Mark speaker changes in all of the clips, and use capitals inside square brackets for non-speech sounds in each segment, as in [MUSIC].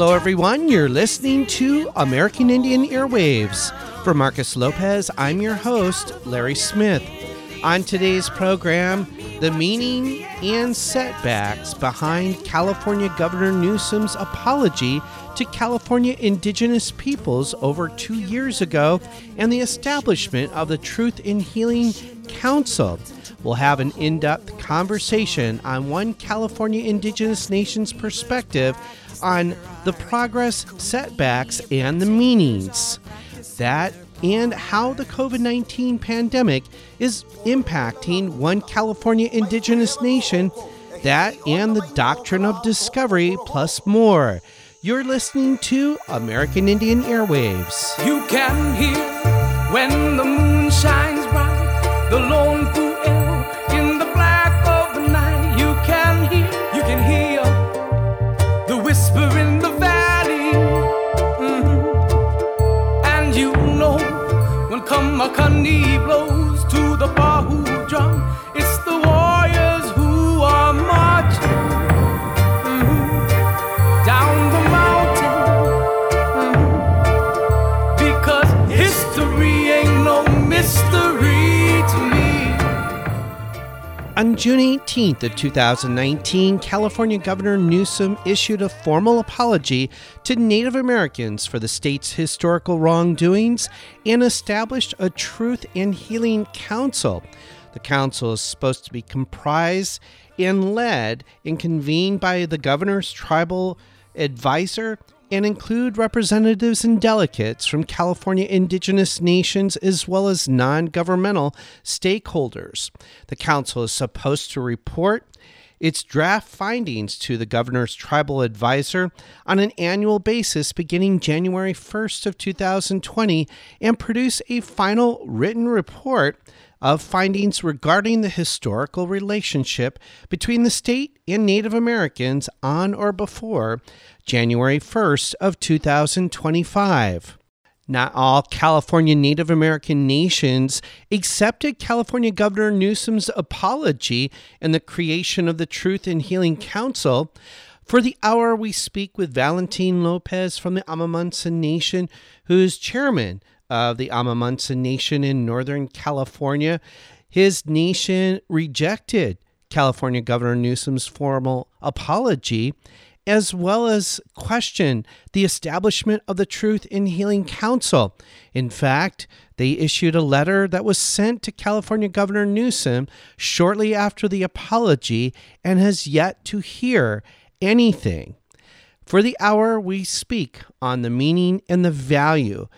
Speaker 1: Hello, everyone. You're listening to American Indian Airwaves. For Marcus Lopez, I'm your host, Larry Smith. On today's program, the meaning and setbacks behind California Governor Newsom's apology to California indigenous peoples over two years ago and the establishment of the Truth in Healing Council. We'll have an in depth conversation on one California indigenous nation's perspective on the progress, setbacks, and the meanings. That and how the COVID 19 pandemic is impacting one California indigenous nation, that and the doctrine of discovery, plus more. You're listening to American Indian Airwaves.
Speaker 2: You can hear when the moon shines bright, the lone when Kamakani
Speaker 1: On June 18th of 2019, California Governor Newsom issued a formal apology to Native Americans for the state's historical wrongdoings and established a Truth and Healing Council. The council is supposed to be comprised and led and convened by the governor's tribal advisor and include representatives and delegates from California indigenous nations as well as non governmental stakeholders. The council is supposed to report its draft findings to the governor's tribal advisor on an annual basis beginning January 1st of 2020 and produce a final written report of findings regarding the historical relationship between the state and Native Americans on or before January 1st of 2025. Not all California Native American nations accepted California Governor Newsom's apology and the creation of the Truth and Healing Council. For the hour, we speak with Valentin Lopez from the Amah Mutsun Nation, who is chairman of the Amah Mutsun Nation in Northern California. His nation rejected California Governor Newsom's formal apology, as well as questioned the establishment of the Truth in Healing Council. In fact, they issued a letter that was sent to California Governor Newsom shortly after the apology and has yet to hear anything. For the hour, we speak on the meaning and the value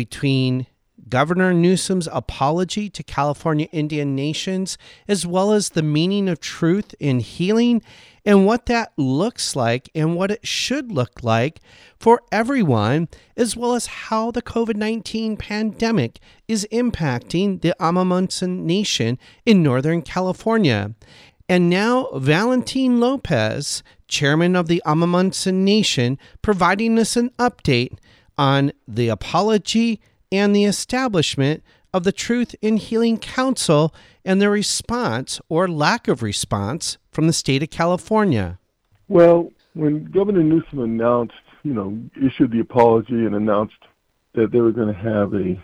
Speaker 1: between Governor Newsom's apology to California Indian nations, as well as the meaning of truth in healing and what that looks like and what it should look like for everyone, as well as how the COVID 19 pandemic is impacting the Amah Mutsun Nation in Northern California. And now, Valentin Lopez, chairman of the Amah Mutsun Nation, providing us an update on the apology and the establishment of the Truth in Healing Council and the response or lack of response from the state of California.
Speaker 3: Well, when Governor Newsom announced, you know, issued the apology and announced that they were going to have a,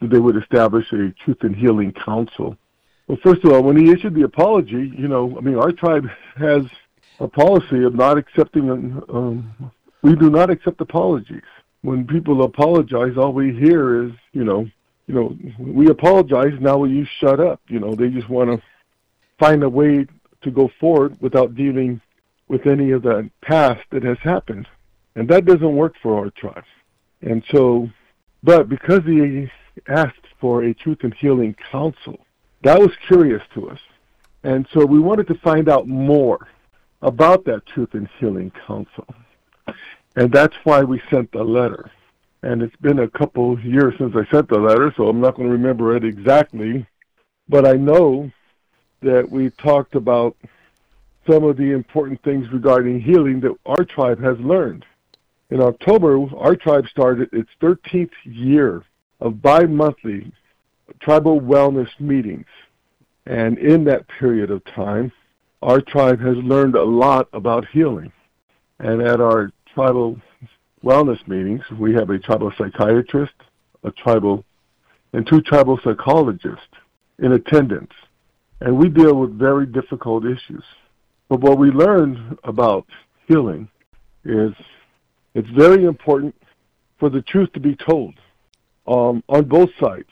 Speaker 3: that they would establish a Truth and Healing Council. Well, first of all, when he issued the apology, you know, I mean, our tribe has a policy of not accepting, um, we do not accept apologies. When people apologize, all we hear is, you know, you know, we apologize. Now will you shut up? You know, they just want to find a way to go forward without dealing with any of the past that has happened, and that doesn't work for our tribe. And so, but because he asked for a truth and healing council, that was curious to us, and so we wanted to find out more about that truth and healing council, and that's why we sent the letter and it's been a couple years since I sent the letter, so I'm not going to remember it exactly. But I know that we talked about some of the important things regarding healing that our tribe has learned. In October, our tribe started its 13th year of bi monthly tribal wellness meetings. And in that period of time, our tribe has learned a lot about healing. And at our tribal wellness meetings, we have a tribal psychiatrist, a tribal, and two tribal psychologists in attendance. And we deal with very difficult issues. But what we learned about healing is it's very important for the truth to be told um, on both sides.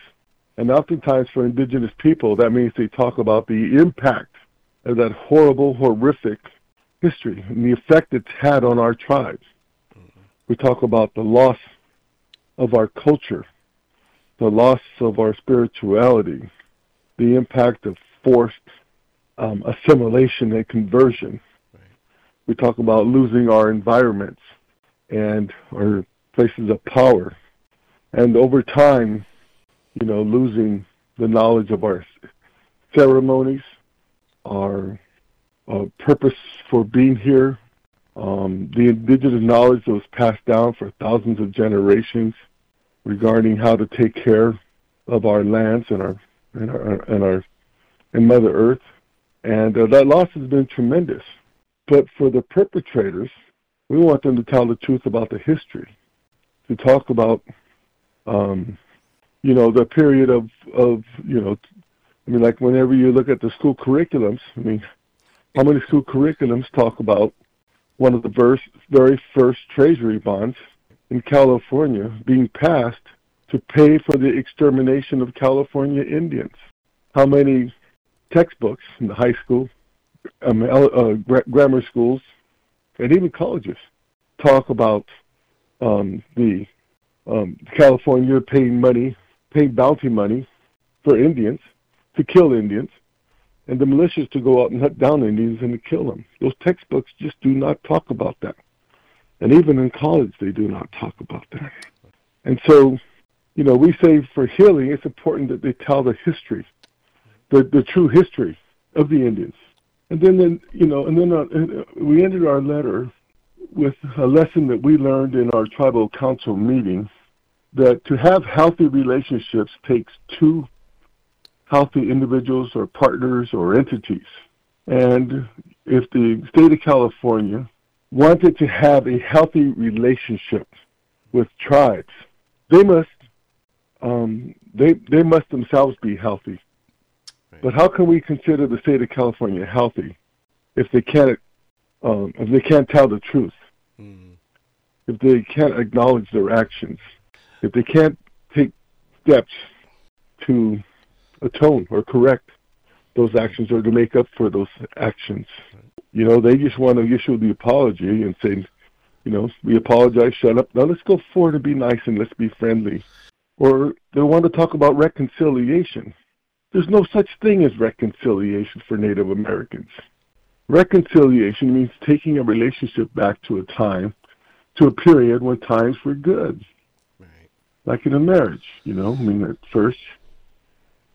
Speaker 3: And oftentimes for indigenous people, that means they talk about the impact of that horrible, horrific history and the effect it's had on our tribes. Mm-hmm. We talk about the loss of our culture, the loss of our spirituality, the impact of forced um, assimilation and conversion. Right. We talk about losing our environments and our places of power. And over time, you know, losing the knowledge of our ceremonies, our uh, purpose for being here, um, the indigenous knowledge that was passed down for thousands of generations regarding how to take care of our lands and our and our and our and Mother Earth, and uh, that loss has been tremendous. But for the perpetrators, we want them to tell the truth about the history, to talk about, um, you know, the period of of you know, I mean, like whenever you look at the school curriculums, I mean, how many school curriculums talk about one of the verse, very first treasury bonds in California being passed to pay for the extermination of California Indians? How many textbooks in the high school, um, uh, grammar schools, and even colleges talk about um, the um, California paying money, paying bounty money for Indians to kill Indians and the militias to go out and hunt down Indians and to kill them. Those textbooks just do not talk about that. And even in college, they do not talk about that. And so, you know, we say for healing, it's important that they tell the history, the, the true history of the Indians. And then, then you know, and then uh, we ended our letter with a lesson that we learned in our tribal council meeting that to have healthy relationships takes two healthy individuals or partners or entities. And if the state of California wanted to have a healthy relationship with tribes, they must um, they they must themselves be healthy. Right. But how can we consider the state of California healthy if they can't um, if they can't tell the truth, mm. if they can't acknowledge their actions, if they can't take steps to atone or correct those actions or to make up for those actions. You know, they just want to issue the apology and say, you know, we apologize, shut up. Now let's go forward and be nice and let's be friendly. Or they want to talk about reconciliation. There's no such thing as reconciliation for Native Americans. Reconciliation means taking a relationship back to a time, to a period when times were good. Right. Like in a marriage, you know, I mean, at first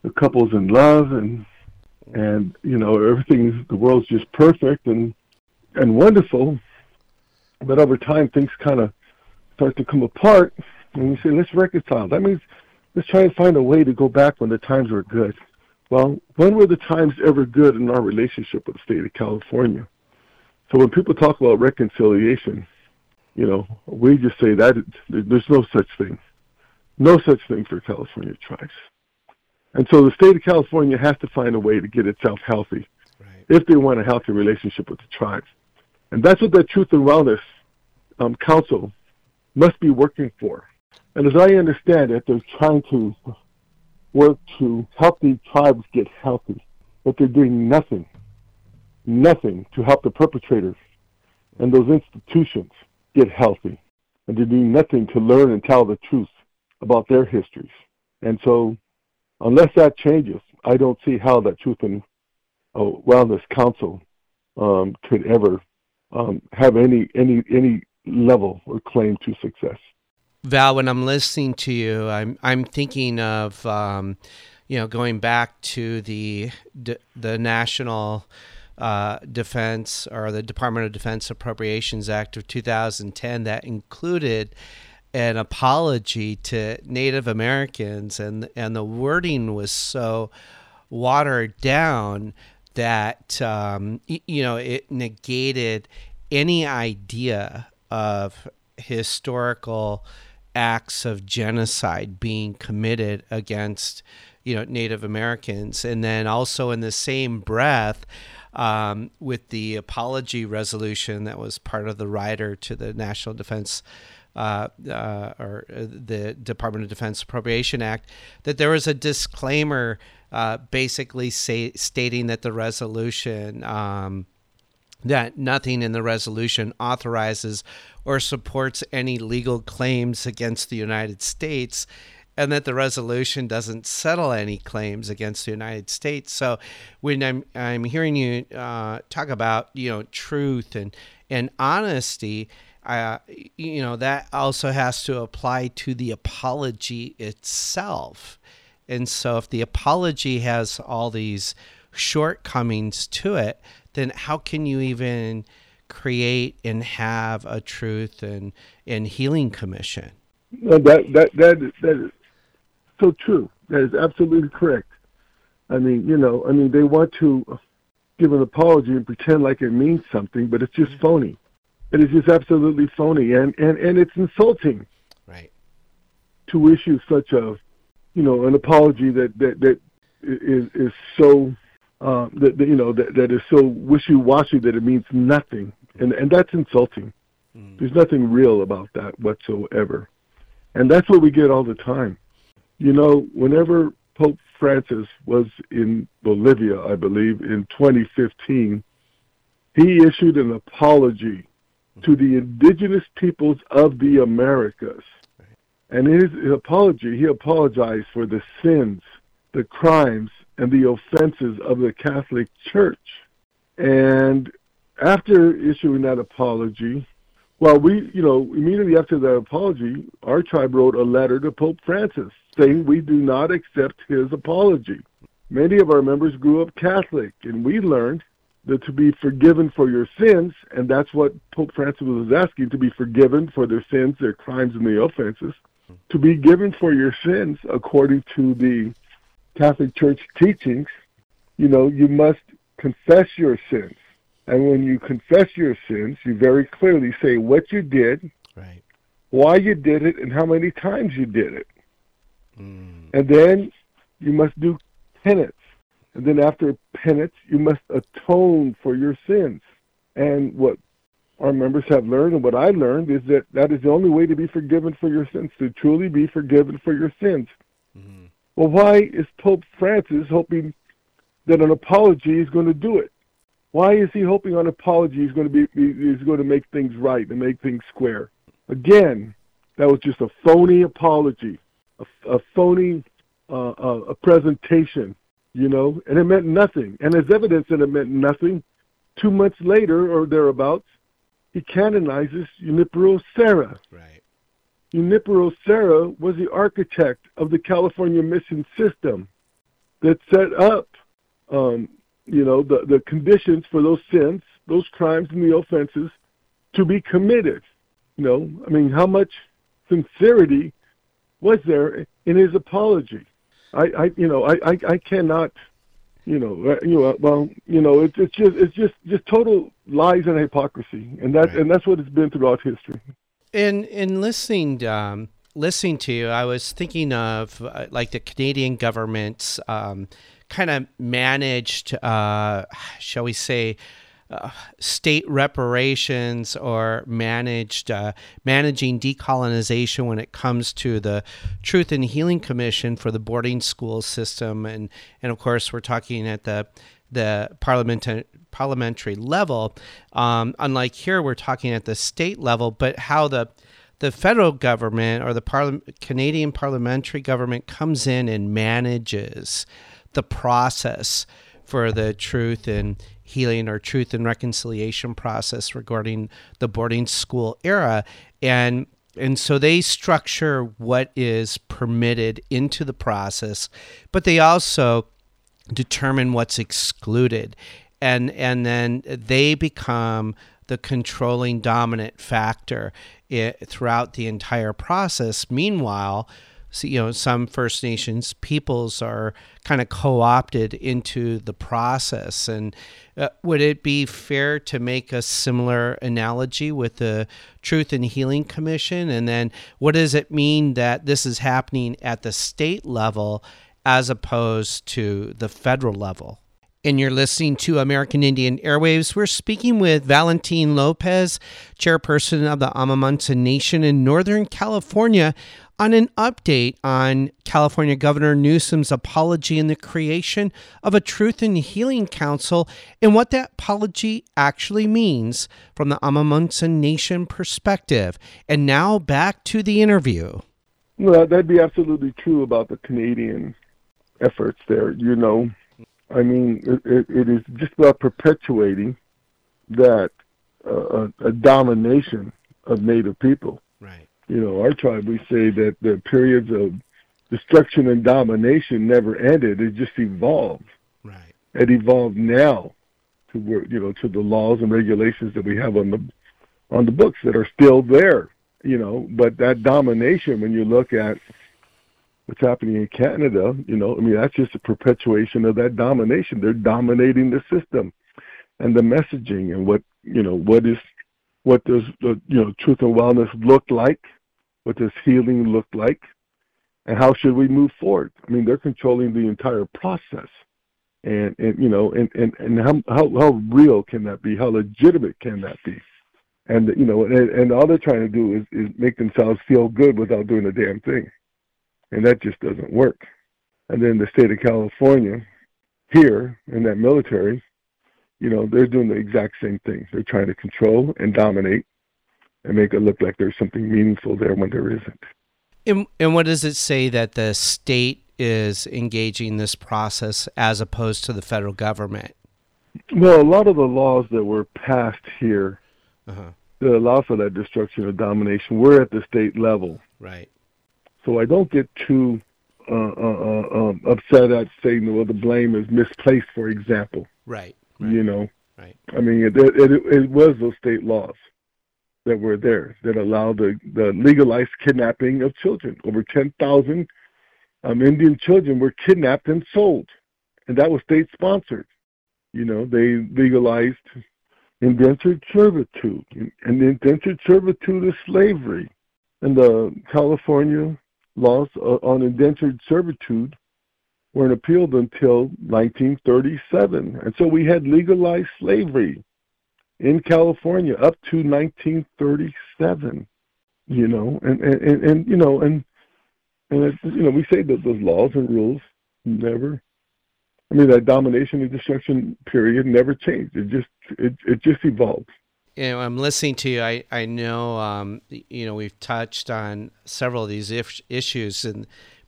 Speaker 3: the couple's in love and and you know everything the world's just perfect and and wonderful. But over time things kind of start to come apart and we say let's reconcile. That means let's try and find a way to go back when the times were good. Well when were the times ever good in our relationship with the state of california? So when people talk about reconciliation you know we just say that there's no such thing. No such thing for california tribes and so the state of California has to find a way to get itself healthy right. if they want a healthy relationship with the tribes. And that's what the Truth and Wellness um, Council must be working for. And as I understand it, they're trying to work to help the tribes get healthy, but they're doing nothing, nothing to help the perpetrators and those institutions get healthy. And they're doing nothing to learn and tell the truth about their histories. And so unless that changes, I don't see how that Truth and uh, Wellness Council um, could ever um, have any any any level or claim to success.
Speaker 1: Val, when I'm listening to you, I'm I'm thinking of um, you know going back to the the national uh, defense or the Department of Defense Appropriations Act of 2010 that included an apology to Native Americans, and and the wording was so watered down that um, you know it negated any idea of historical acts of genocide being committed against you know Native Americans, and then also in the same breath. Um, with the apology resolution that was part of the rider to the National Defense uh, uh, or uh, the Department of Defense Appropriation Act, that there was a disclaimer uh, basically say, stating that the resolution. Um, that nothing in the resolution authorizes or supports any legal claims against the United States, and that the resolution doesn't settle any claims against the United States. So, when I'm I'm hearing you uh, talk about you know truth and and honesty, uh, you know that also has to apply to the apology itself. And so, if the apology has all these shortcomings to it, then how can you even create and have a truth and, and healing commission?
Speaker 3: No, that that that is, that is so true. That is absolutely correct. I mean, you know, I mean, they want to give an apology and pretend like it means something, but it's just mm-hmm. phony. It is just absolutely phony, and and and it's insulting.
Speaker 1: Right.
Speaker 3: To issue such a, you know, an apology that that that is is so uh, that, that, you know that, that is so wishy-washy that it means nothing, and and that's insulting. Mm. There's nothing real about that whatsoever, and that's what we get all the time. You know, whenever Pope Francis was in Bolivia, I believe in 2015, he issued an apology to the indigenous peoples of the Americas. And in his apology, he apologized for the sins, the crimes, and the offenses of the Catholic Church. And after issuing that apology, well, we, you know, immediately after that apology, our tribe wrote a letter to Pope Francis saying we do not accept his apology. Many of our members grew up Catholic, and we learned that to be forgiven for your sins, and that's what Pope Francis was asking to be forgiven for their sins, their crimes, and their offenses, to be given for your sins according to the Catholic Church teachings, you know, you must confess your sins. And when you confess your sins, you very clearly say what you did,
Speaker 1: right.
Speaker 3: why you did it, and how many times you did it.
Speaker 1: Mm.
Speaker 3: And then you must do penance. And then after penance, you must atone for your sins. And what our members have learned and what I learned is that that is the only way to be forgiven for your sins, to truly be forgiven for your sins. Mm. Well, why is Pope Francis hoping that an apology is going to do it? Why is he hoping an apology is going to be is going to make things right and make things square? Again, that was just a phony apology, a, a phony uh, uh, a presentation, you know, and it meant nothing. And as evidence that it meant nothing, two months later or thereabouts, he canonizes Junipero Serra.
Speaker 1: Right.
Speaker 3: Junipero Serra was the architect of the California mission system that set up, um, you know, the, the conditions for those sins, those crimes and the offenses to be committed. You know, I mean, how much sincerity was there in his apology? I, I you know, I, I, I cannot, you know, uh, you know, well, you know, it's it's just it's just just total lies and hypocrisy, and that right. and that's what it's been throughout history
Speaker 1: in in listening um, listening to you, I was thinking of uh, like the Canadian government's um, kind of managed, uh, shall we say, state reparations or managed uh, managing decolonization when it comes to the Truth and Healing Commission for the boarding school system, and and of course we're talking at the the parliamentary parliamentary level. Um, unlike here, we're talking at the state level, but how the the federal government or the parli- Canadian parliamentary government comes in and manages the process for the truth and healing or truth and reconciliation process regarding the boarding school era and and so they structure what is permitted into the process but they also determine what's excluded and and then they become the controlling dominant factor it, throughout the entire process. Meanwhile, you know some First Nations peoples are kind of co-opted into the process. And uh, would it be fair to make a similar analogy with the Truth and Healing Commission? And then what does it mean that this is happening at the state level as opposed to the federal level? and you're listening to American Indian Airwaves. We're speaking with Valentin Lopez, chairperson of the Amah Mutsun Nation in Northern California, on an update on California Governor Newsom's apology and the creation of a Truth and Healing Council and what that apology actually means from the Amah Mutsun Nation perspective. And now back to the interview.
Speaker 3: Well, that'd be absolutely true about the Canadian efforts there. You know, I mean, it, it is just about perpetuating that uh, a domination of Native people. You know, our tribe, we say that the periods of destruction and domination never ended. It just evolved.
Speaker 1: Right.
Speaker 3: It evolved now to where you know to the laws and regulations that we have on the on the books that are still there. You know, but that domination, when you look at what's happening in Canada, you know, I mean, that's just a perpetuation of that domination. They're dominating the system and the messaging and what, you know, what is, what does the, you know, truth and wellness look like? What does healing look like? And how should we move forward? I mean, they're controlling the entire process. And, and you know, and, and, and how, how, how real can that be? How legitimate can that be? And, you know, and, and all they're trying to do is, is make themselves feel good without doing a damn thing and that just doesn't work. And then the state of California, here in that military, you know, they're doing the exact same thing. They're trying to control and dominate and make it look like there's something meaningful there when there isn't.
Speaker 1: And, and what does it say that the state is engaging this process as opposed to the federal government?
Speaker 3: Well, a lot of the laws that were passed here
Speaker 1: uh-huh.
Speaker 3: that allow for that destruction of domination were at the state level.
Speaker 1: Right.
Speaker 3: So I don't get too uh, uh, uh, um, upset at saying, well, the blame is misplaced, for example.
Speaker 1: Right. right.
Speaker 3: You know.
Speaker 1: Right.
Speaker 3: I mean, it, it, it was those state laws that were there that allowed the, the legalized kidnapping of children. Over 10,000 um, Indian children were kidnapped and sold, and that was state sponsored. You know, they legalized indentured servitude, and indentured servitude is slavery. And the California laws on indentured servitude weren't appealed until 1937. And so we had legalized slavery in California up to 1937. You know, and and, and, and you know, and and it, you know, we say that those laws and rules never. I mean, that domination and destruction period never changed. It just it it just evolved
Speaker 1: you know, I'm listening to you. I I know um, you know we've touched on several of these if- issues in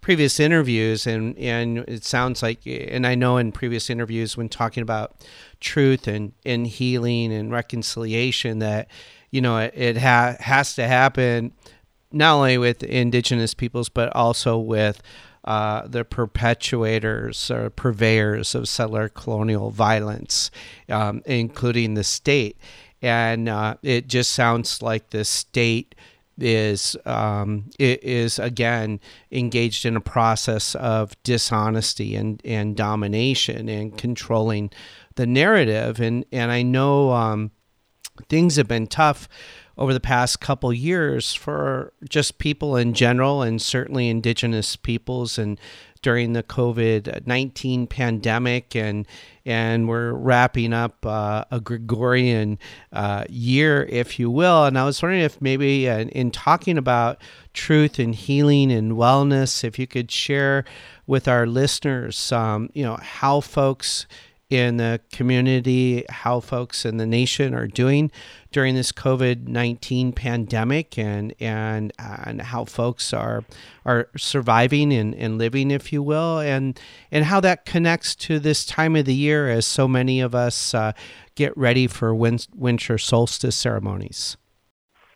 Speaker 1: previous interviews, and and it sounds like, and I know in previous interviews when talking about truth and and healing and reconciliation that you know it, it ha- has to happen not only with indigenous peoples but also with uh, the perpetuators or purveyors of settler colonial violence, um, including the state. And uh, it just sounds like the state is um, is again engaged in a process of dishonesty and, and domination and controlling the narrative. And and I know um, things have been tough over the past couple years for just people in general and certainly indigenous peoples and during the COVID 19 pandemic, and, and we're wrapping up uh, a Gregorian uh, year, if you will. And I was wondering if maybe uh, in talking about truth and healing and wellness, if you could share with our listeners, um, you know, how folks in the community, how folks in the nation are doing during this COVID nineteen pandemic, and and and how folks are are surviving and, and living, if you will, and and how that connects to this time of the year as so many of us uh, get ready for win- winter solstice ceremonies.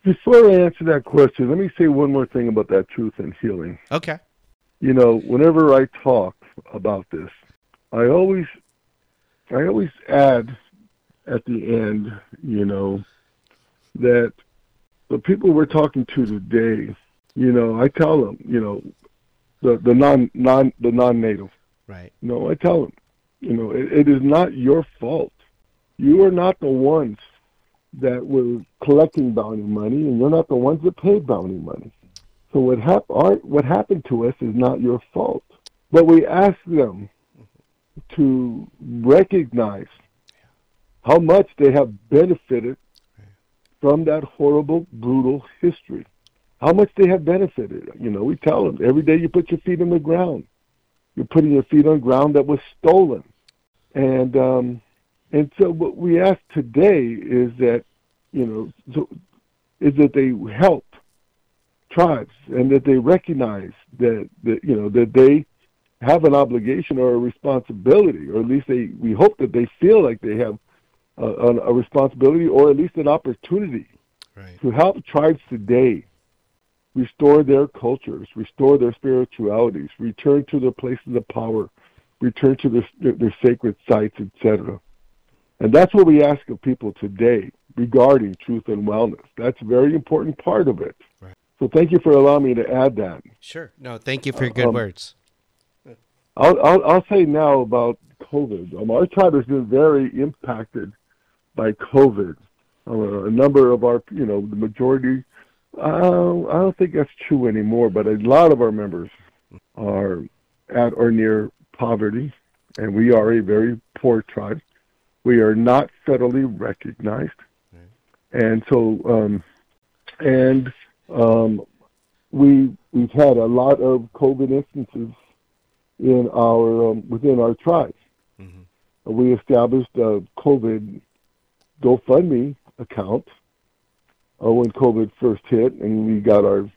Speaker 3: Before I answer that question, let me say one more thing about that truth and healing.
Speaker 1: Okay.
Speaker 3: You know, whenever I talk about this, I always I always add at the end, you know, that the people we're talking to today, you know, I tell them, you know, the the non non the non-native.
Speaker 1: Right.
Speaker 3: No, I tell them, you know, it, it is not your fault. You are not the ones that were collecting bounty money, and you're not the ones that paid bounty money. So what hap- our, what happened to us is not your fault. But we ask them to recognize how much they have benefited from that horrible, brutal history. How much they have benefited. You know, we tell them every day you put your feet on the ground, you're putting your feet on ground that was stolen. And um, and so what we ask today is that, you know, so, is that they help tribes and that they recognize that, that you know that they have an obligation or a responsibility, or at least they we hope that they feel like they have a, a, responsibility or at least an opportunity
Speaker 1: Right.
Speaker 3: to help tribes today restore their cultures, restore their spiritualities, return to their places of power, return to their, their, their sacred sites, etc. And that's what we ask of people today regarding truth and wellness. That's a very important part of it.
Speaker 1: Right.
Speaker 3: So thank you for allowing me to add that.
Speaker 1: Sure. No, thank you for your good
Speaker 3: Um,
Speaker 1: words.
Speaker 3: I'll, I'll, I'll say now about COVID. Um, our tribe has been very impacted by COVID. Uh, a number of our, you know, the majority, uh, I don't think that's true anymore, but a lot of our members are at or near poverty, and we are a very poor tribe. We are not federally recognized, and so, um, and um, we we've had a lot of COVID instances in our um, within our tribe.
Speaker 1: Mhm.
Speaker 3: We established a COVID GoFundMe account uh, when COVID first hit, and we got our,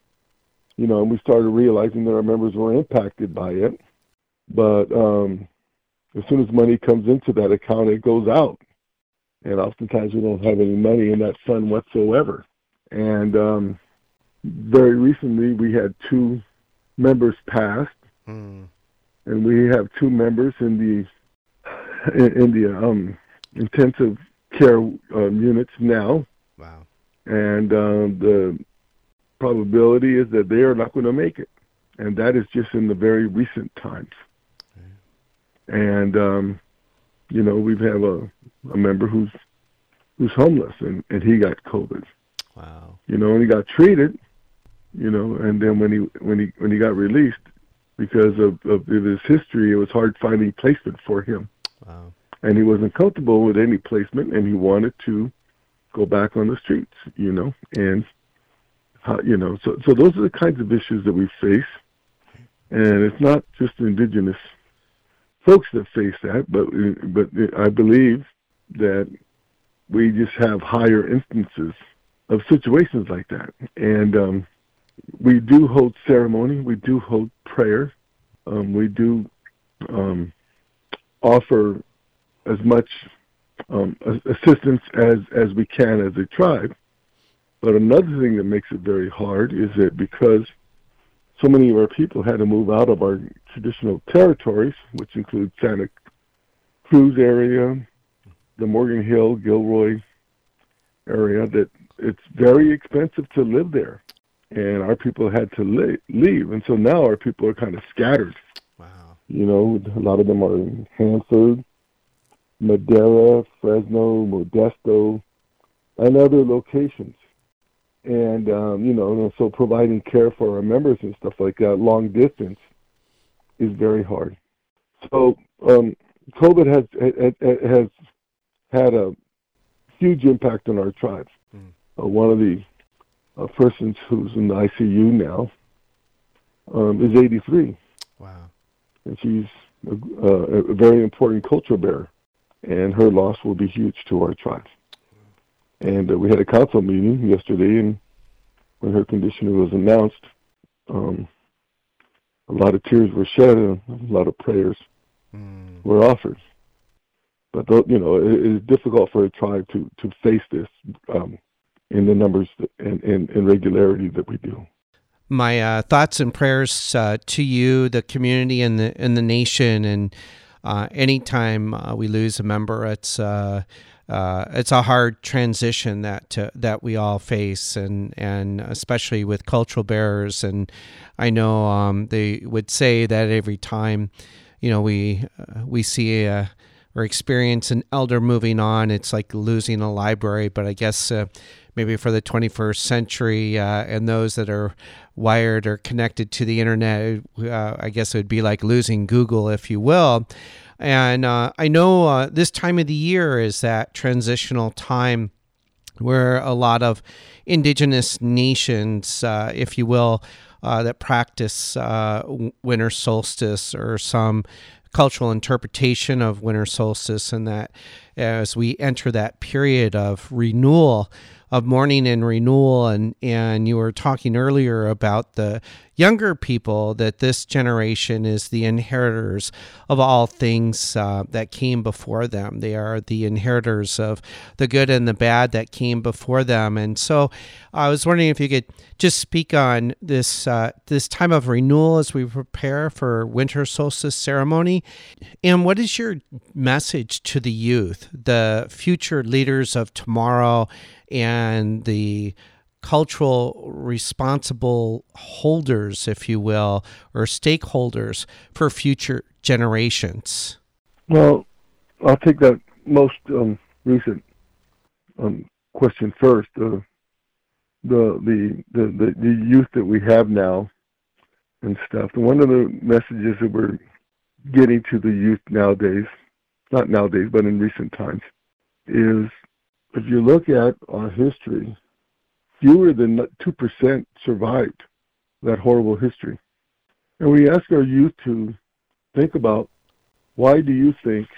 Speaker 3: you know, and we started realizing that our members were impacted by it. But um, as soon as money comes into that account, it goes out, and oftentimes we don't have any money in that fund whatsoever. And um, very recently, we had two members pass
Speaker 1: Mm.
Speaker 3: And we have two members in the in, in the um, intensive care um, units now,
Speaker 1: Wow.
Speaker 3: and um, the probability is that they are not going to make it, and that is just in the very recent times. And um, you know, we have a, a member who's who's homeless, and, and he got COVID.
Speaker 1: Wow.
Speaker 3: You know, and he got treated. You know, and then when he when he when he got released, because of, of his history, it was hard finding placement for him.
Speaker 1: Wow.
Speaker 3: and he wasn't comfortable with any placement and he wanted to go back on the streets you know and how, you know so so those are the kinds of issues that we face. And it's not just indigenous folks that face that but but i believe that we just have higher instances of situations like that. And um we do hold ceremony we do hold prayer um we do um offer as much um, assistance as as we can as a tribe. But another thing that makes it very hard is that because so many of our people had to move out of our traditional territories, which include Santa Cruz area, the Morgan Hill, Gilroy area, that it's very expensive to live there, and our people had to leave, and so now our people are kind of scattered.
Speaker 1: Wow.
Speaker 3: You know, a lot of them are in Hanford, Madera, Fresno, Modesto, and other locations. And um, you know, so providing care for our members and stuff like that, long distance, is very hard. So um, COVID has has had a huge impact on our tribes.
Speaker 1: Mm.
Speaker 3: Uh, one of the uh, persons who's in the ICU now um, is 83
Speaker 1: Wow.
Speaker 3: and she's a, a very important culture bearer, and her loss will be huge to our tribe. And uh, we had a council meeting yesterday, and when her condition was announced, um, a lot of tears were shed and a lot of prayers
Speaker 1: Mm.
Speaker 3: were offered. But you know, it, it is difficult for a tribe to to face this um, in the numbers and, and, and regularity that we do.
Speaker 1: my uh, thoughts and prayers uh, to you, the community, and the and the nation. And uh, anytime uh, we lose a member, it's uh, uh, it's a hard transition that that we all face, and and especially with cultural bearers. And I know um, they would say that every time, you know, we we see a or experience an elder moving on, it's like losing a library. But I guess uh, maybe for the 21st century uh, and those that are wired or connected to the internet, uh, I guess it would be like losing Google, if you will. And uh, I know uh, this time of the year is that transitional time where a lot of indigenous nations, uh, if you will, uh, that practice uh, winter solstice or some cultural interpretation of winter solstice, and that as we enter that period of renewal, of mourning and renewal. And and you were talking earlier about the younger people that this generation is the inheritors of all things uh, that came before them. They are the inheritors of the good and the bad that came before them. And so i was wondering if you could just speak on this uh, this time of renewal as we prepare for winter solstice ceremony. And what is your message to the youth the future leaders of tomorrow and the cultural responsible holders, if you will, or stakeholders for future generations?
Speaker 3: Well, I'll take that most um, recent um, question first. Uh, the, the, the the the youth that we have now and stuff. One of the messages that we're getting to the youth nowadays, not nowadays, but in recent times, is if you look at our history, fewer than 2% survived that horrible history. And we ask our youth to think about why do you think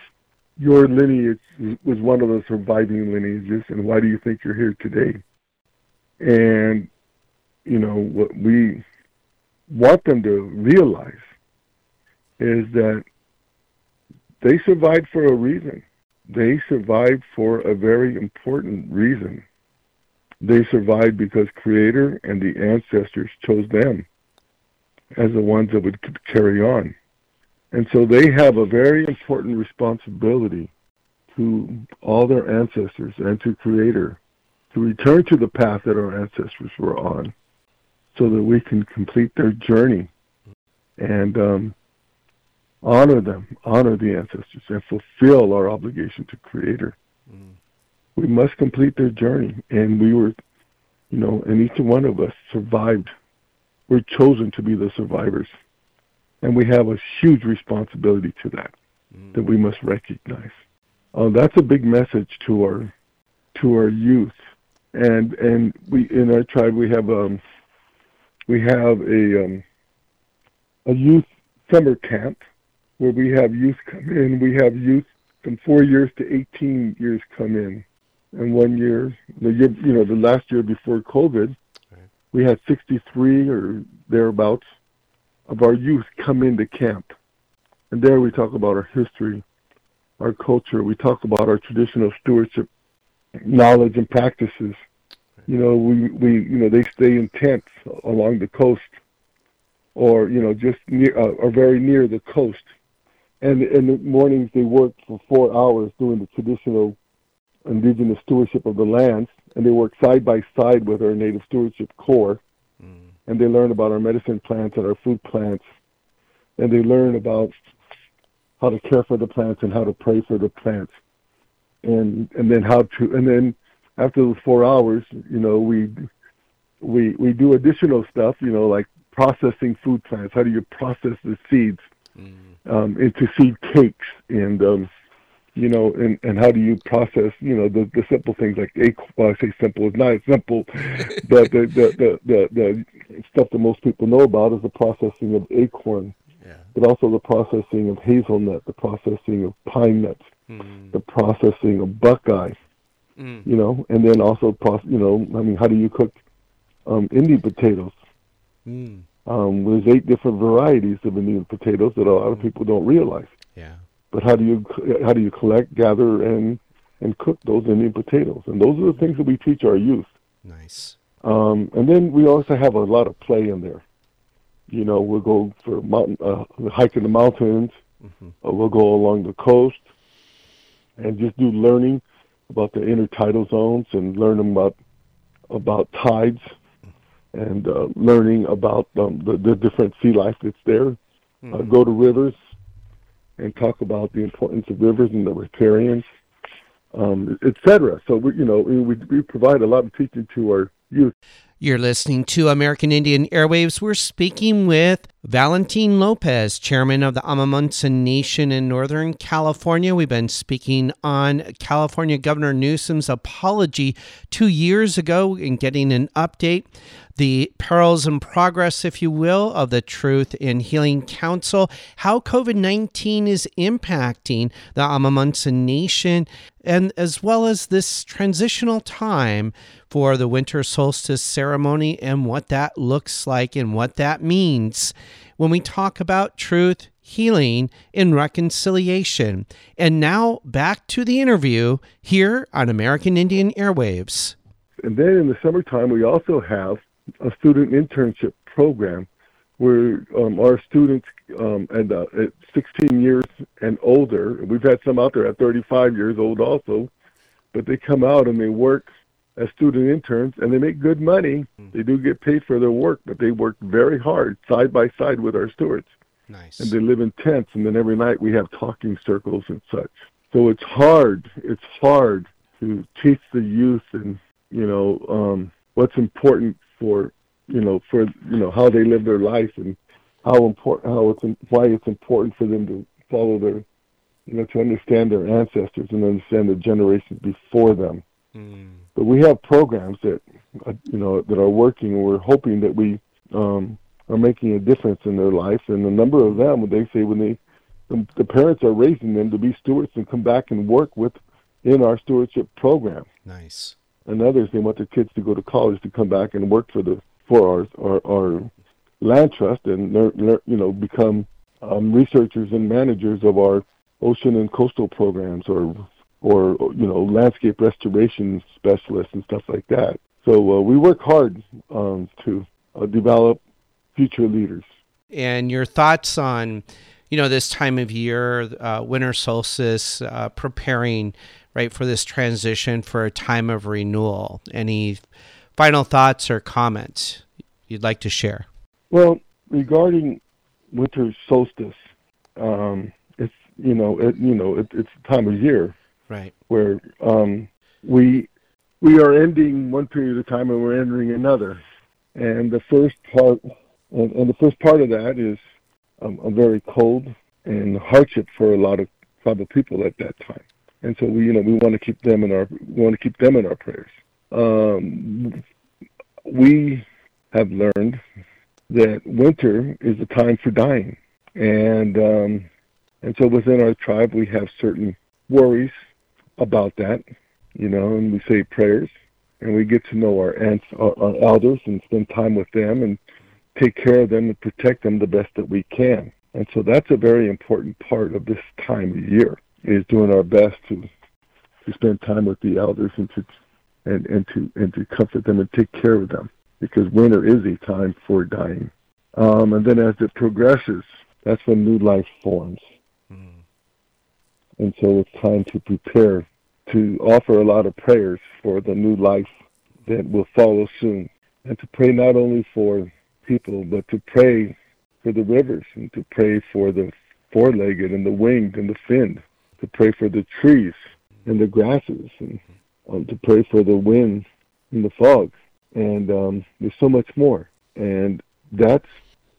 Speaker 3: your lineage was one of the surviving lineages and why do you think you're here today? And, you know, what we want them to realize is that they survived for a reason they survived for a very important reason. They survived because Creator and the ancestors chose them as the ones that would carry on. And so they have a very important responsibility to all their ancestors and to Creator to return to the path that our ancestors were on so that we can complete their journey. And um, honor them, honor the ancestors, and fulfill our obligation to Creator. Mm. We must complete their journey, and we were, you know, and each one of us survived. We're chosen to be the survivors, and we have a huge responsibility to that mm. that we must recognize. Uh, that's a big message to our to our youth, and and we in our tribe we have um we have a um, a youth summer camp where we have youth come in. We have youth from four years to 18 years come in. And one year, the year, you know, the last year before COVID, right. we had 63 or thereabouts of our youth come into camp. And there we talk about our history, our culture. We talk about our traditional stewardship knowledge and practices. You know, we, we you know, they stay in tents along the coast or, you know, just near, uh, or very near the coast and in the mornings they work for four hours doing the traditional indigenous stewardship of the lands, and they work side by side with our native stewardship corps, mm. and they learn about our medicine plants and our food plants, and they learn about how to care for the plants and how to pray for the plants, and and then how to and then after those four hours, you know, we we we do additional stuff, you know, like processing food plants. How do you process the seeds? Mm um, into seed cakes and um, you know, and, and how do you process, you know, the, the simple things like acorn. Well, I say simple, it's not simple, [LAUGHS] but the, the, the, the, the stuff that most people know about is the processing of acorn, yeah. but also the processing of hazelnut, the processing of pine nuts, mm. the processing of buckeye, mm. you know, and then also, you know, I mean, how do you cook um, Indian potatoes? Mm. Um, there's eight different varieties of Indian potatoes that a lot of people don't realize.
Speaker 1: Yeah.
Speaker 3: But how do you how do you collect, gather, and and cook those Indian potatoes? And those are the things that we teach our youth.
Speaker 1: Nice.
Speaker 3: Um, and then we also have a lot of play in there. You know, we'll go for mountain uh, hike in the mountains. Mm-hmm. Uh, we'll go along the coast, and just do learning. about the intertidal zones and learn about about tides and uh, learning about um, the, the different sea life that's there. Mm-hmm. Uh, go to rivers and talk about the importance of rivers and the riparians, um, etc. So we, you know, we, we provide a lot of teaching to our youth.
Speaker 1: You're listening to American Indian Airwaves. We're speaking with Valentin Lopez, chairman of the Amah Mutsun Nation in Northern California. We've been speaking on California Governor Newsom's apology two years ago and getting an update. The perils and progress, if you will, of the Truth in Healing Council, how COVID 19 is impacting the Amah Mutsun Nation, and as well as this transitional time for the winter solstice ceremony and what that looks like and what that means when we talk about truth, healing, and reconciliation. And now back to the interview here on American Indian Airwaves.
Speaker 3: And then in the summertime, we also have a student internship program where um, our students um, at, uh, at 16 years and older, we've had some out there at 35 years old also, but they come out and they work as student interns and they make good money. Mm. They do get paid for their work, but they work very hard side by side with our stewards.
Speaker 1: Nice.
Speaker 3: And they live in tents, and then every night we have talking circles and such. So it's hard. It's hard to teach the youth and you know um, what's important for you know for you know how they live their life and how important how it's why it's important for them to follow their you know to understand their ancestors and understand the generations before them. Mm. But we have programs that uh, you know that are working, and we're hoping that we um, are making a difference in their life. And a number of them, they say when they the, the parents are raising them to be stewards and come back and work with in our stewardship program.
Speaker 1: Nice
Speaker 3: and others they want their kids to go to college to come back and work for the for our our, our land trust and you know become um, researchers and managers of our ocean and coastal programs or or you know landscape restoration specialists and stuff like that. So uh, we work hard um, to uh, develop future leaders.
Speaker 1: And your thoughts on you know this time of year, uh, winter solstice, uh, preparing right, for this transition for a time of renewal. Any final thoughts or comments you'd like to share?
Speaker 3: Well, regarding winter solstice, um, it's you know it, you know it, it's time of year,
Speaker 1: right,
Speaker 3: where um, we we are ending one period of time and we're entering another, and the first part and, and the first part of that is um, a very cold and hardship for a lot of tribal people at that time. And so we you know we want to keep them in our we want to keep them in our prayers. Um, we have learned that winter is a time for dying, and um, and so within our tribe we have certain worries about that, you know, and we say prayers, and we get to know our aunts, our, our elders, and spend time with them, and take care of them and protect them the best that we can. And so that's a very important part of this time of year is doing our best to to spend time with the elders and to and, and to and to comfort them and take care of them because winter is a time for dying. Um, and then as it progresses, that's when new life forms. And so it's time to prepare to offer a lot of prayers for the new life that will follow soon. And to pray not only for people, but to pray for the rivers and to pray for the four-legged and the winged and the finned to pray for the trees and the grasses, and um, to pray for the wind and the fog. And um, there's so much more. And that's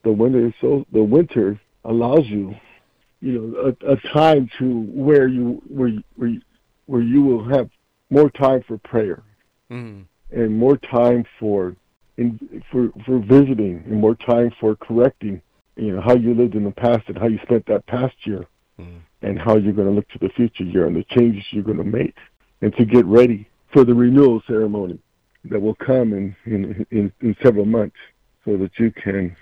Speaker 3: the winter. So the winter allows you, you know, a, a time to where you where you, where you, where you will have more time for prayer mm. and more time for in, for for visiting and more time for correcting you know how you lived in the past and how you spent that past year mm and how you're going to look to the future year and the changes you're going to make, and to get ready for the renewal ceremony that will come in in, in, in several months, so that you can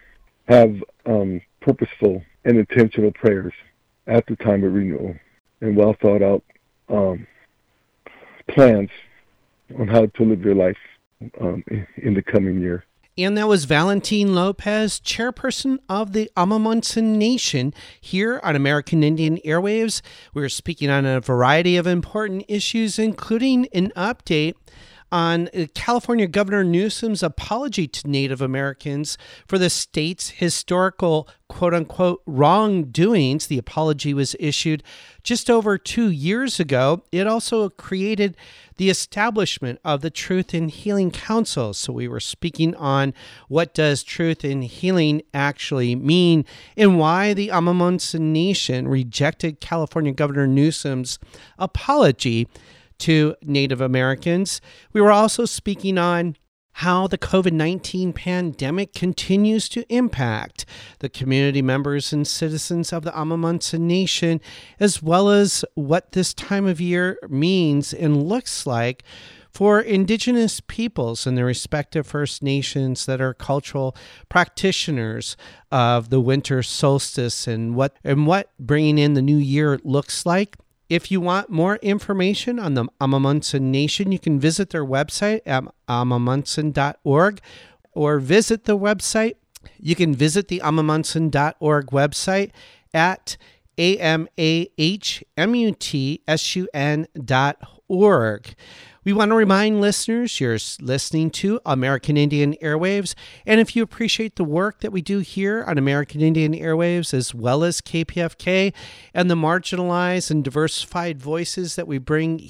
Speaker 3: have um, purposeful and intentional prayers at the time of renewal and well thought out um, plans on how to live your life um, in the coming year.
Speaker 1: And that was Valentin Lopez, chairperson of the Amah Nation here on American Indian Airwaves. We are speaking on a variety of important issues, including an update on uh, California Governor Newsom's apology to Native Americans for the state's historical quote unquote wrongdoings. The apology was issued just over two years ago. It also created the establishment of the Truth in Healing Council. So we were speaking on what does truth in healing actually mean and why the Amah Nation rejected California Governor Newsom's apology to Native Americans. We were also speaking on how the COVID 19 pandemic continues to impact the community members and citizens of the Amah Nation, as well as what this time of year means and looks like for Indigenous peoples and their respective First Nations that are cultural practitioners of the winter solstice and what and what bringing in the new year looks like. If you want more information on the Amah Mutsun Nation, you can visit their website at amahmutsun.org or visit the website. You can visit the amahmutsun.org website at amahmutsun.org. We want to remind listeners you're listening to American Indian Airwaves. And if you appreciate the work that we do here on American Indian Airwaves, as well as KPFK, and the marginalized and diversified voices that we bring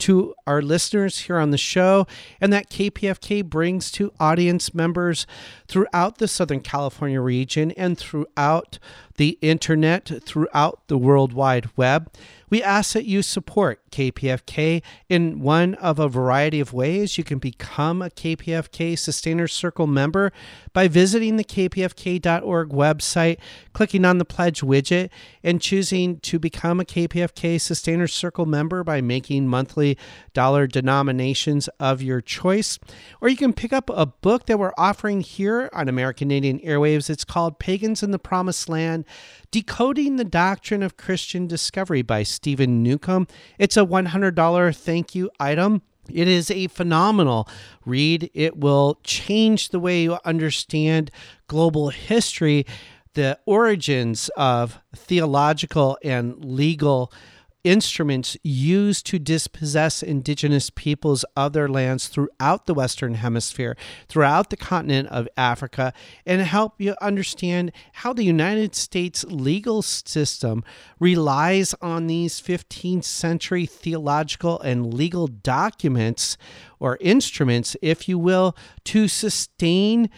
Speaker 1: to our listeners here on the show, and that KPFK brings to audience members throughout the Southern California region and throughout the internet, throughout the World Wide Web. We ask that you support KPFK in one of a variety of ways. You can become a KPFK Sustainer Circle member by visiting the kpfk.org website, clicking on the pledge widget, and choosing to become a KPFK Sustainer Circle member by making monthly dollar denominations of your choice. Or you can pick up a book that we're offering here on American Indian Airwaves. It's called Pagans in the Promised Land Decoding the Doctrine of Christian Discovery by Stephen Newcomb. It's a $100 thank you item. It is a phenomenal read. It will change the way you understand global history, the origins of theological and legal instruments used to dispossess indigenous peoples of their lands throughout the Western Hemisphere, throughout the continent of Africa, and help you understand how the United States legal system relies on these 15th century theological and legal documents or instruments, if you will, to sustain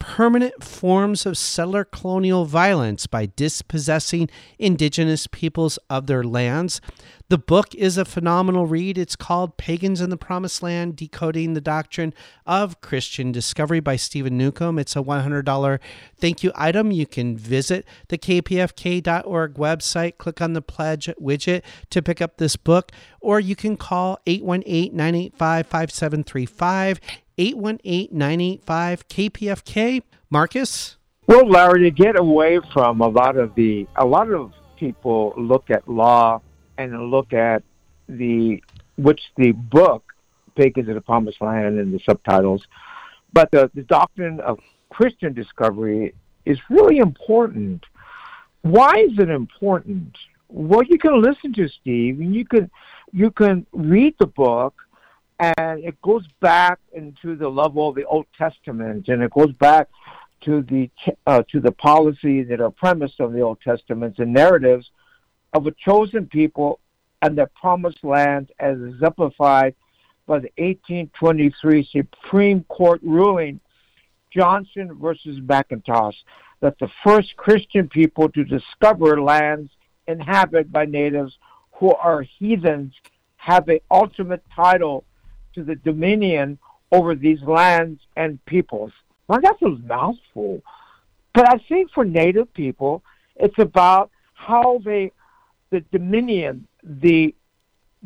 Speaker 1: permanent forms of settler colonial violence by dispossessing indigenous peoples of their lands. The book is a phenomenal read. It's called Pagans in the Promised Land Decoding the Doctrine of Christian Discovery by Stephen Newcomb. It's a $100 thank you item. You can visit the kpfk.org website, click on the pledge widget to pick up this book, or you can call 818 985 5735. 818 985 KPFK. Marcus?
Speaker 4: Well, Larry, to get away from a lot of the, a lot of people look at law and look at the, which the book, Pagans of the Promised Land and the subtitles, but the, the doctrine of Christian discovery is really important. Why is it important? Well, you can listen to Steve, and you can you can read the book, and it goes back into the level of the Old Testament, and it goes back to the uh, to the policies that are premised on the Old Testament and narratives of a chosen people and their promised land, as exemplified by the 1823 Supreme Court ruling, Johnson versus McIntosh, that the first Christian people to discover lands inhabited by natives who are heathens have a ultimate title to the dominion over these lands and peoples. Now that's a mouthful. But I think for native people, it's about how they, the dominion, the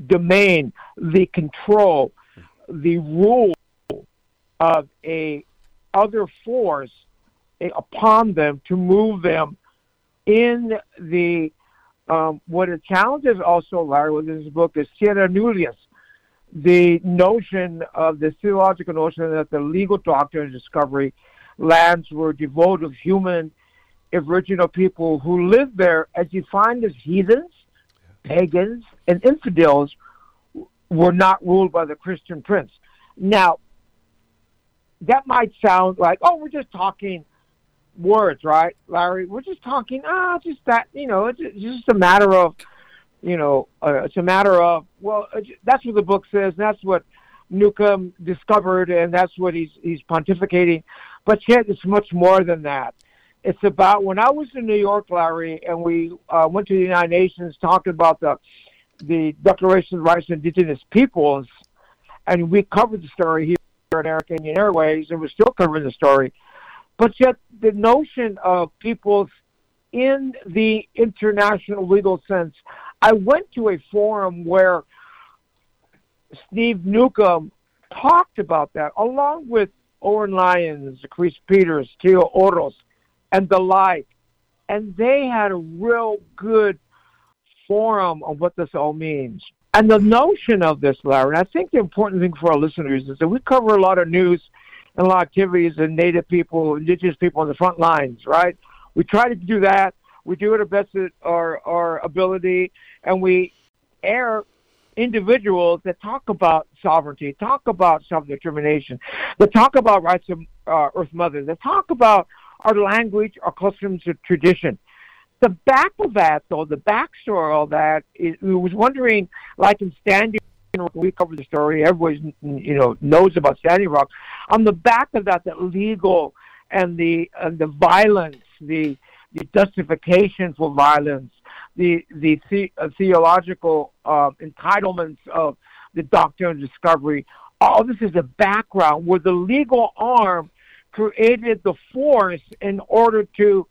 Speaker 4: domain, the control, the rule of a other force upon them to move them in the um, what it challenges also Larry with this book is terra nullius, the notion of the theological notion that the legal doctrine of discovery lands were devoid of human original people who lived there as defined as heathens, pagans, and infidels were not ruled by the Christian prince. Now, that might sound like, oh, we're just talking words, right, Larry? We're just talking, ah, just that, you know, it's, just a matter of, you know, uh, it's a matter of, well, that's what the book says, that's what Newcomb discovered, and that's what he's he's pontificating. But yet, it's much more than that. It's about when I was in New York, Larry, and we uh, went to the United Nations talking about the the Declaration of Rights of Indigenous Peoples, and we covered the story here at American Indian Airwaves, and we're still covering the story. But yet, the notion of peoples in the international legal sense, I went to a forum where Steve Newcomb talked about that, along with Oren Lyons, Chris Peters, Theo Oros, and the like. And they had a real good forum on what this all means. And the notion of this, Larry, and I think the important thing for our listeners is that we cover a lot of news and a lot of activities and Native people, Indigenous people on the front lines, right? We try to do that. We do it our best at our, our ability, and we air individuals that talk about sovereignty, talk about self-determination, that talk about rights of uh, Earth Mother, that talk about our language, our customs, and tradition. The back of that, though, the backstory of that, is, we was wondering, like in Standing Rock, we covered the story, everybody you know knows about Standing Rock. On the back of that, the legal and the and the violence, the the justification for violence, the the, the uh, theological uh, entitlements of the doctrine of discovery. All this is a background where the legal arm created the force in order to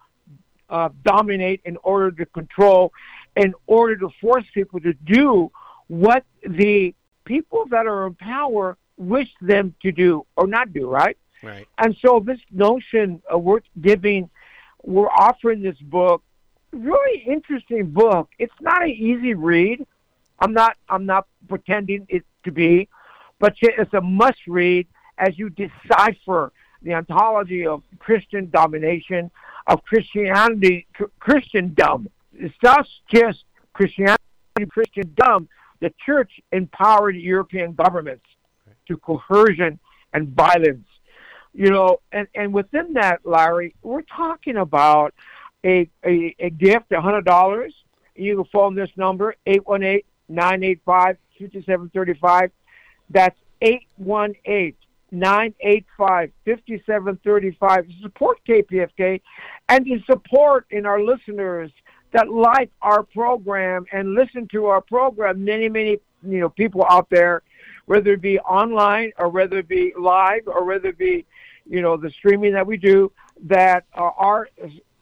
Speaker 4: uh, dominate, in order to control, in order to force people to do what the people that are in power wish them to do or not do, right?
Speaker 1: Right.
Speaker 4: And so this notion of we're giving, we're offering this book, really interesting book. It's not an easy read. I'm not, I'm not pretending it to be, but it's a must read as you decipher the ontology of Christian domination, of Christianity, Christendom. It's not just Christianity, Christendom. The church empowered European governments to coercion and violence. You know, and, and within that, Larry, we're talking about a, a, a gift, $100. You can phone this number, 818 985 5735. That's 818 985 5735 to support KPFK and to support in our listeners that like our program and listen to our program. Many, many you know people out there, whether it be online or whether it be live or whether it be you know the streaming that we do, that uh, our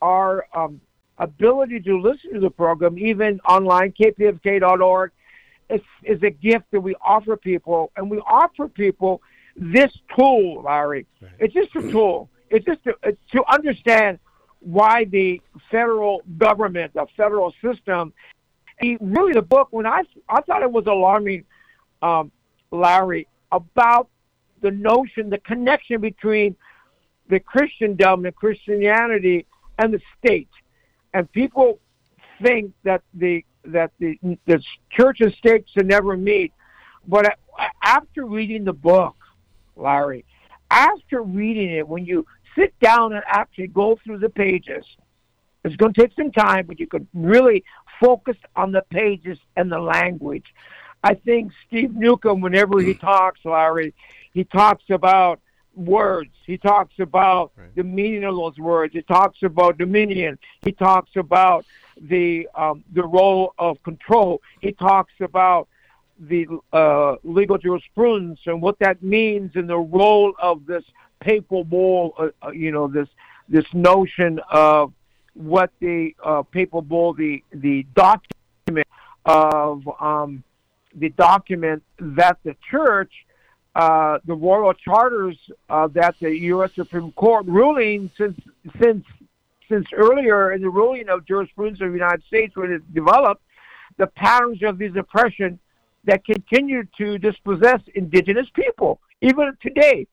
Speaker 4: our um, ability to listen to the program, even online, kpfk.org, is, is a gift that we offer people, and we offer people this tool, Larry. Right. It's just a tool. It's just to, it's to understand why the federal government, the federal system, really the book when I I thought it was alarming, um, Larry, about the notion, the connection between the Christendom and Christianity and the state, and people think that the that the the church and state should never meet, but after reading the book, Larry. After reading it, when you sit down and actually go through the pages, it's going to take some time, but you could really focus on the pages and the language. I think Steve Newcomb, whenever he [CLEARS THROAT] talks, Larry, he talks about words. He talks about right. the meaning of those words. He talks about dominion. He talks about the um, the role of control. He talks about the uh, legal jurisprudence and what that means and the role of this papal bull, uh, uh, you know, this this notion of what the uh, papal bull, the the document of um, the document that the church, uh, the royal charters uh, that the U.S. Supreme Court ruling since since since earlier in the ruling of jurisprudence of the United States when it developed, the patterns of these oppression that continue to dispossess indigenous people, even today.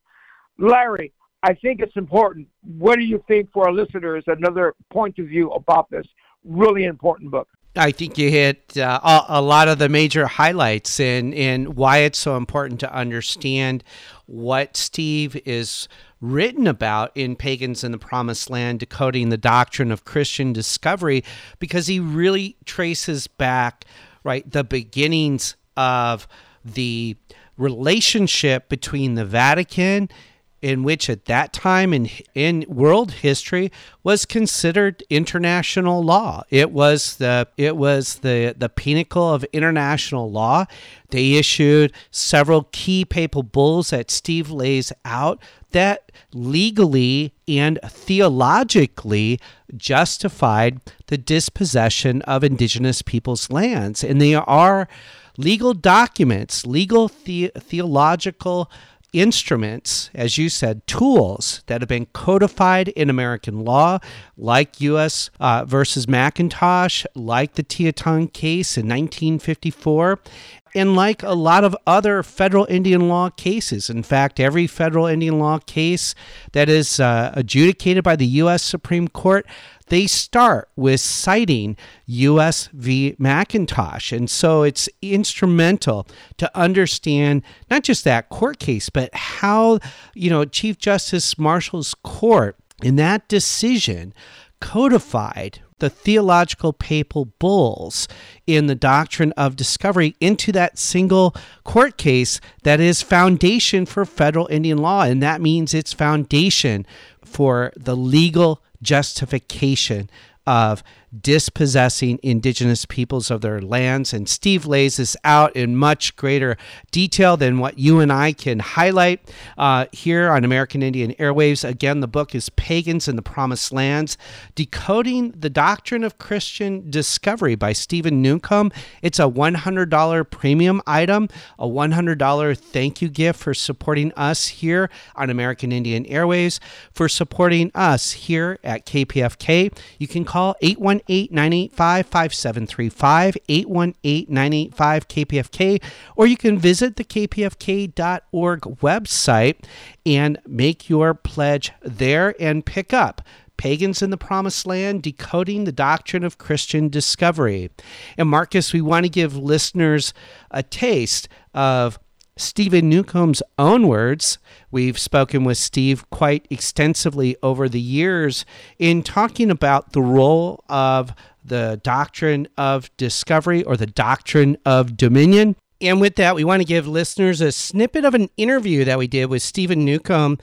Speaker 4: Larry, I think it's important. What do you think for our listeners? Another point of view about this really important book.
Speaker 1: I think you hit uh, a, a, lot of the major highlights and and why it's so important to understand what Steve is written about in Pagans in the Promised Land, decoding the doctrine of Christian discovery, because he really traces back right the beginnings of the relationship between the Vatican in which at that time in in world history was considered international law. It was the it was the the pinnacle of international law. They issued several key papal bulls that Steve lays out that legally and theologically justified the dispossession of indigenous peoples' lands. And they are legal documents, legal the- theological instruments, as you said, tools that have been codified in American law, like U.S. Uh, versus McIntosh, like the Teton case in 1954, and like a lot of other federal Indian law cases. In fact, every federal Indian law case that is uh, adjudicated by the U.S. Supreme Court they start with citing US v. McIntosh. And so it's instrumental to understand not just that court case, but how, you know, Chief Justice Marshall's court in that decision codified the theological papal bulls in the doctrine of discovery into that single court case that is foundation for federal Indian law. And that means it's foundation for the legal justification of dispossessing indigenous peoples of their lands. And Steve lays this out in much greater detail than what you and I can highlight uh, here on American Indian Airwaves. Again, the book is Pagans in the Promised Lands Decoding the Doctrine of Christian Discovery by Stephen Newcomb. It's a $100 premium item, a $100 thank you gift for supporting us here on American Indian Airwaves, for supporting us here at KPFK. You can call 818 818 985 5735, 818 985 KPFK, or you can visit the kpfk.org website and make your pledge there and pick up Pagans in the Promised Land, Decoding the Doctrine of Christian Discovery. And Marcus, we want to give listeners a taste of Stephen Newcomb's own words. We've spoken with Steve quite extensively over the years in talking about the role of the doctrine of discovery or the doctrine of dominion. And with that, we want to give listeners a snippet of an interview that we did with Stephen Newcomb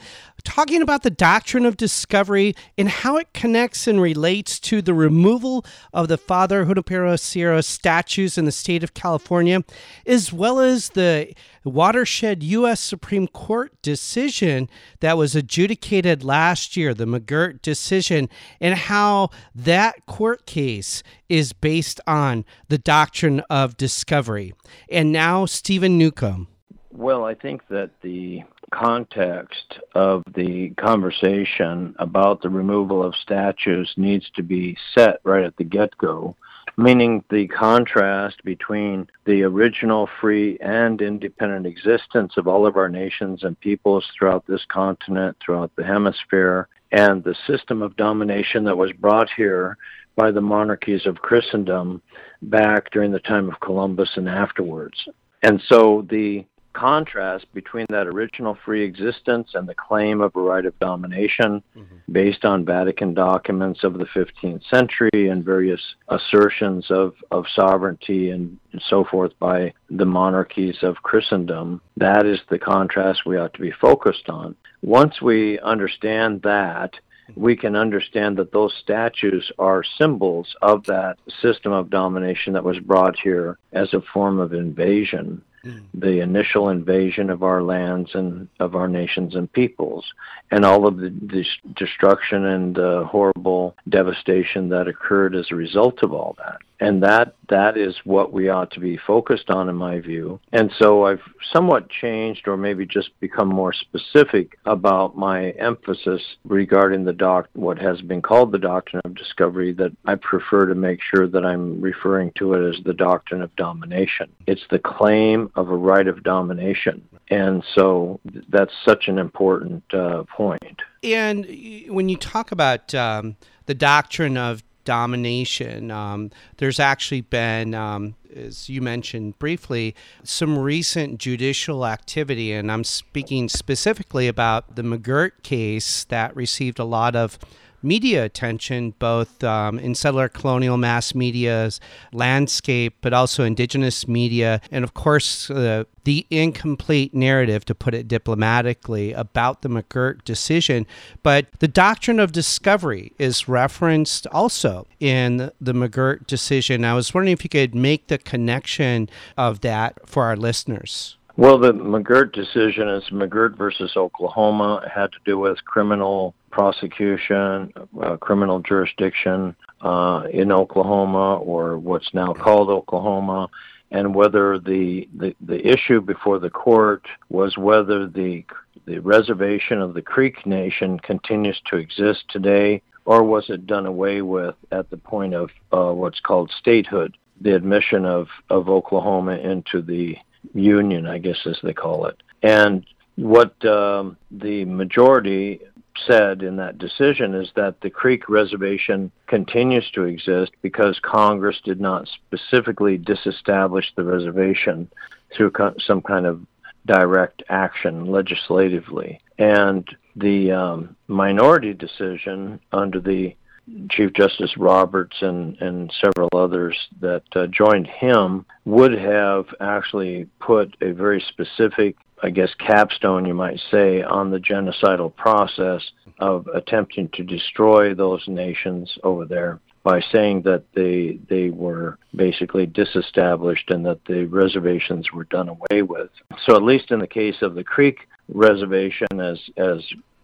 Speaker 1: talking about the doctrine of discovery and how it connects and relates to the removal of the Father Junipero Serra statues in the state of California, as well as the watershed U.S. Supreme Court decision that was adjudicated last year, the McGirt decision, and how that court case is based on the doctrine of discovery. And now, Stephen Newcomb.
Speaker 5: Well, I think that the context of the conversation about the removal of statues needs to be set right at the get go, meaning the contrast between the original free and independent existence of all of our nations and peoples throughout this continent, throughout the hemisphere, and the system of domination that was brought here by the monarchies of Christendom back during the time of Columbus and afterwards. And so the contrast between that original free existence and the claim of a right of domination mm-hmm. based on Vatican documents of the 15th century and various assertions of, of sovereignty and so forth by the monarchies of Christendom. That is the contrast we ought to be focused on. Once we understand that, we can understand that those statues are symbols of that system of domination that was brought here as a form of invasion the initial invasion of our lands and of our nations and peoples, and all of the, destruction and uh, horrible devastation that occurred as a result of all that. And that that is what we ought to be focused on in my view. And so i've somewhat changed or maybe just become more specific about my emphasis regarding the doc what has been called the doctrine of discovery that i prefer to make sure that i'm referring to it as the doctrine of domination. It's the claim of a right of domination. And so that's such an important uh, point.
Speaker 1: And when you talk about um, the doctrine of domination. Um, there's actually been, um, as you mentioned briefly, some recent judicial activity, and I'm speaking specifically about the McGirt case that received a lot of media attention, both um, in settler colonial mass media's landscape, but also indigenous media, and of course, uh, the incomplete narrative, to put it diplomatically, about the McGirt decision. But the doctrine of discovery is referenced also in the McGirt decision. I was wondering if you could make the connection of that for our listeners.
Speaker 5: Well, the McGirt decision is McGirt versus Oklahoma. It had to do with criminal prosecution, uh, criminal jurisdiction uh, in Oklahoma or what's now called Oklahoma, and whether the, the, the issue before the court was whether the, the reservation of the Creek Nation continues to exist today or was it done away with at the point of uh, what's called statehood, the admission of, of Oklahoma into the Union, I guess as they call it. And what um, the majority said in that decision is that the Creek Reservation continues to exist because Congress did not specifically disestablish the reservation through some kind of direct action legislatively. And the um, minority decision under the Chief Justice Roberts and, and several others that uh, joined him would have actually put a very specific, I guess, capstone, you might say, on the genocidal process of attempting to destroy those nations over there by saying that they they were basically disestablished and that the reservations were done away with. So at least in the case of the Creek Reservation, as as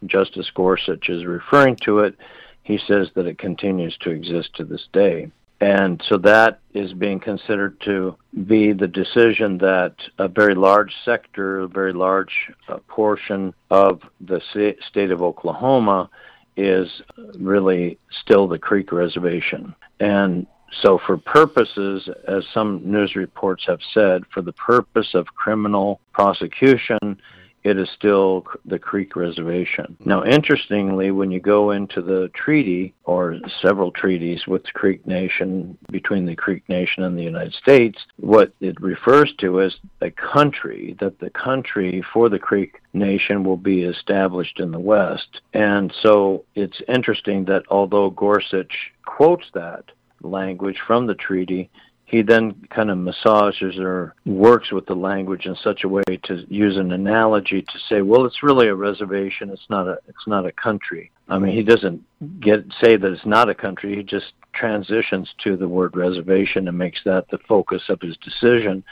Speaker 5: Justice Gorsuch is referring to it, he says that it continues to exist to this day. And so that is being considered to be the decision that a very large sector, a very large uh, portion of the state of Oklahoma is really still the Creek Reservation. And so, for purposes, as some news reports have said, for the purpose of criminal prosecution, it is still the Creek Reservation. Now, mm-hmm. interestingly, when you go into the treaty or several treaties with the Creek Nation, between the Creek Nation and the United States, what it refers to is a country, that the country for the Creek Nation will be established in the West. And so it's interesting that although Gorsuch quotes that language from the treaty, he then kind of massages or works with the language in such a way to use an analogy to say, well, it's really a reservation. It's not a it's not a country. I mean, he doesn't get say that it's not a country. He just transitions to the word reservation and makes that the focus of his decision,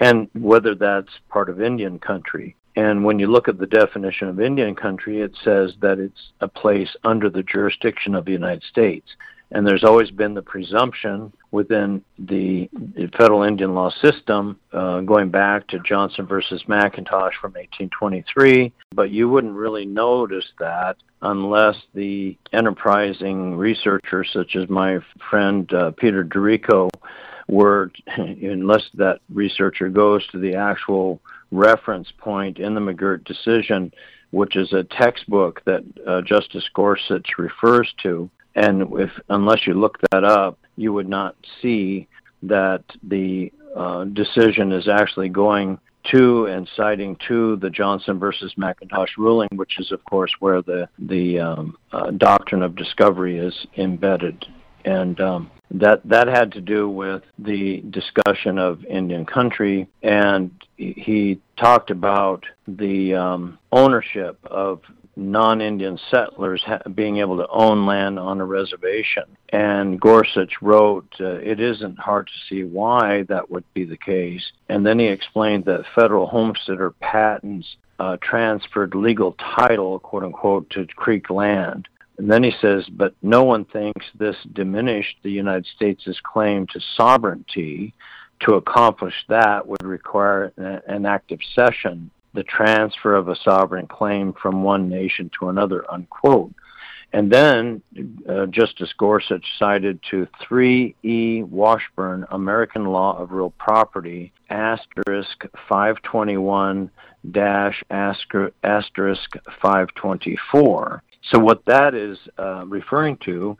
Speaker 5: and whether that's part of Indian country. And when you look at the definition of Indian country, it says that it's a place under the jurisdiction of the United States. And there's always been the presumption within the federal Indian law system uh, going back to Johnson versus McIntosh from 1823, but you wouldn't really notice that unless the enterprising researchers such as my friend uh, Peter D'Errico were, [LAUGHS] unless that researcher goes to the actual reference point in the McGirt decision, which is a textbook that uh, Justice Gorsuch refers to, and if unless you look that up, you would not see that the uh, decision is actually going to and citing to the Johnson versus McIntosh ruling, which is of course where the the um, uh, doctrine of discovery is embedded, and um, that that had to do with the discussion of Indian country, and he talked about the um, ownership of non-Indian settlers ha- being able to own land on a reservation. And Gorsuch wrote, uh, it isn't hard to see why that would be the case. And then he explained that federal homesteader patents uh, transferred legal title, quote unquote, to Creek land. And then he says, but no one thinks this diminished the United States' claim to sovereignty. To accomplish that would require an active cession, the transfer of a sovereign claim from one nation to another, unquote. And then uh, Justice Gorsuch cited to 3E Washburn, American Law of Real Property, asterisk 521 dash asterisk 524. So what that is uh, referring to,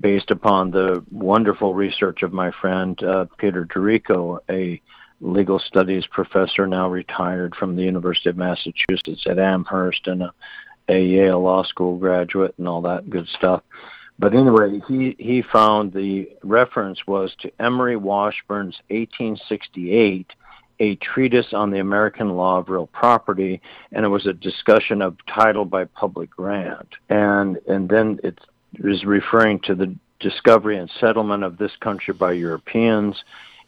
Speaker 5: based upon the wonderful research of my friend uh, Peter D'Errico, a legal studies professor now retired from the University of Massachusetts at Amherst and a a Yale Law School graduate and all that good stuff. But anyway, he, he found the reference was to Emory Washburn's 1868, a treatise on the American law of real property, and it was a discussion of title by public grant. And, and then it is referring to the discovery and settlement of this country by Europeans.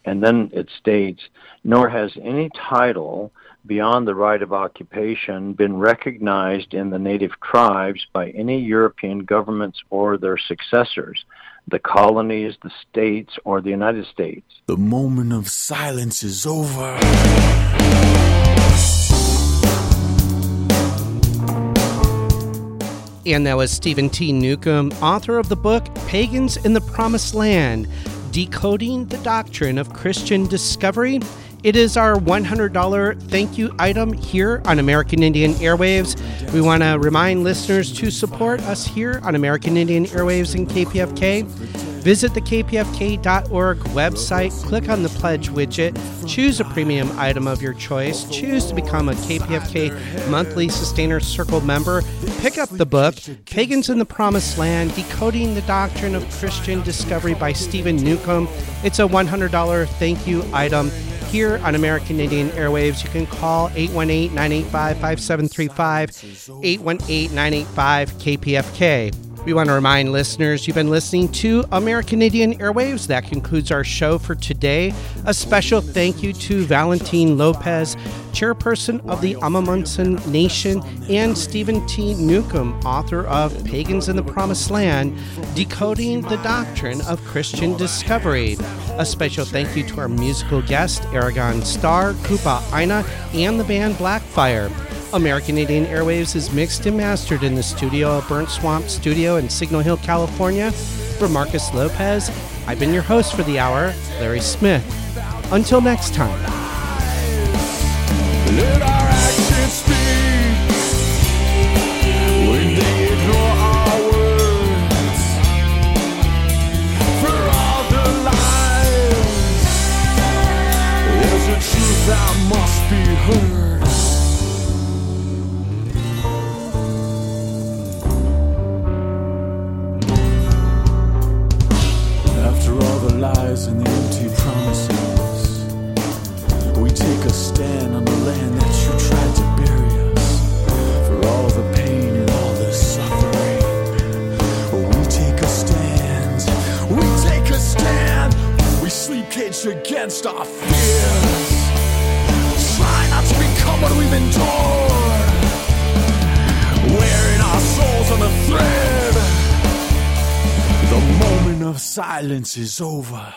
Speaker 5: And then it states, nor has any title beyond the right of occupation been recognized in the native tribes by any European governments or their successors, the colonies, the states, or the United States.
Speaker 6: The moment of silence is over.
Speaker 1: And that was Stephen T. Newcomb, author of the book Pagans in the Promised Land Decoding the Doctrine of Christian Discovery it is our $100 thank you item here on American Indian Airwaves. We want to remind listeners to support us here on American Indian Airwaves and KPFK. Visit the kpfk.org website, click on the pledge widget, choose a premium item of your choice, choose to become a KPFK monthly Sustainer Circle member, pick up the book, Pagans in the Promised Land Decoding the Doctrine of Christian Discovery by Stephen Newcomb. It's a $100 thank you item here on American Indian Airwaves. You can call 818 985 5735, 818 985 KPFK. We want to remind listeners you've been listening to American Indian Airwaves. That concludes our show for today. A special thank you to Valentin Lopez, chairperson of the Amah Mutsun Nation, and Stephen T. Newcomb, author of Pagans in the Promised Land Decoding the Doctrine of Christian Discovery. A special thank you to our musical guest, Arigon Starr, Kupa Aina, and the band Blackfire. American Indian Airwaves is mixed and mastered in the studio at Burnt Swamp Studio in Signal Hill, California. For Marcus Lopez, I've been your host for the hour, Larry Smith. Until next time. must be heard. Sleep against our fears. Try not to become what we've endured. Wearing our souls on the thread. The moment of silence is over.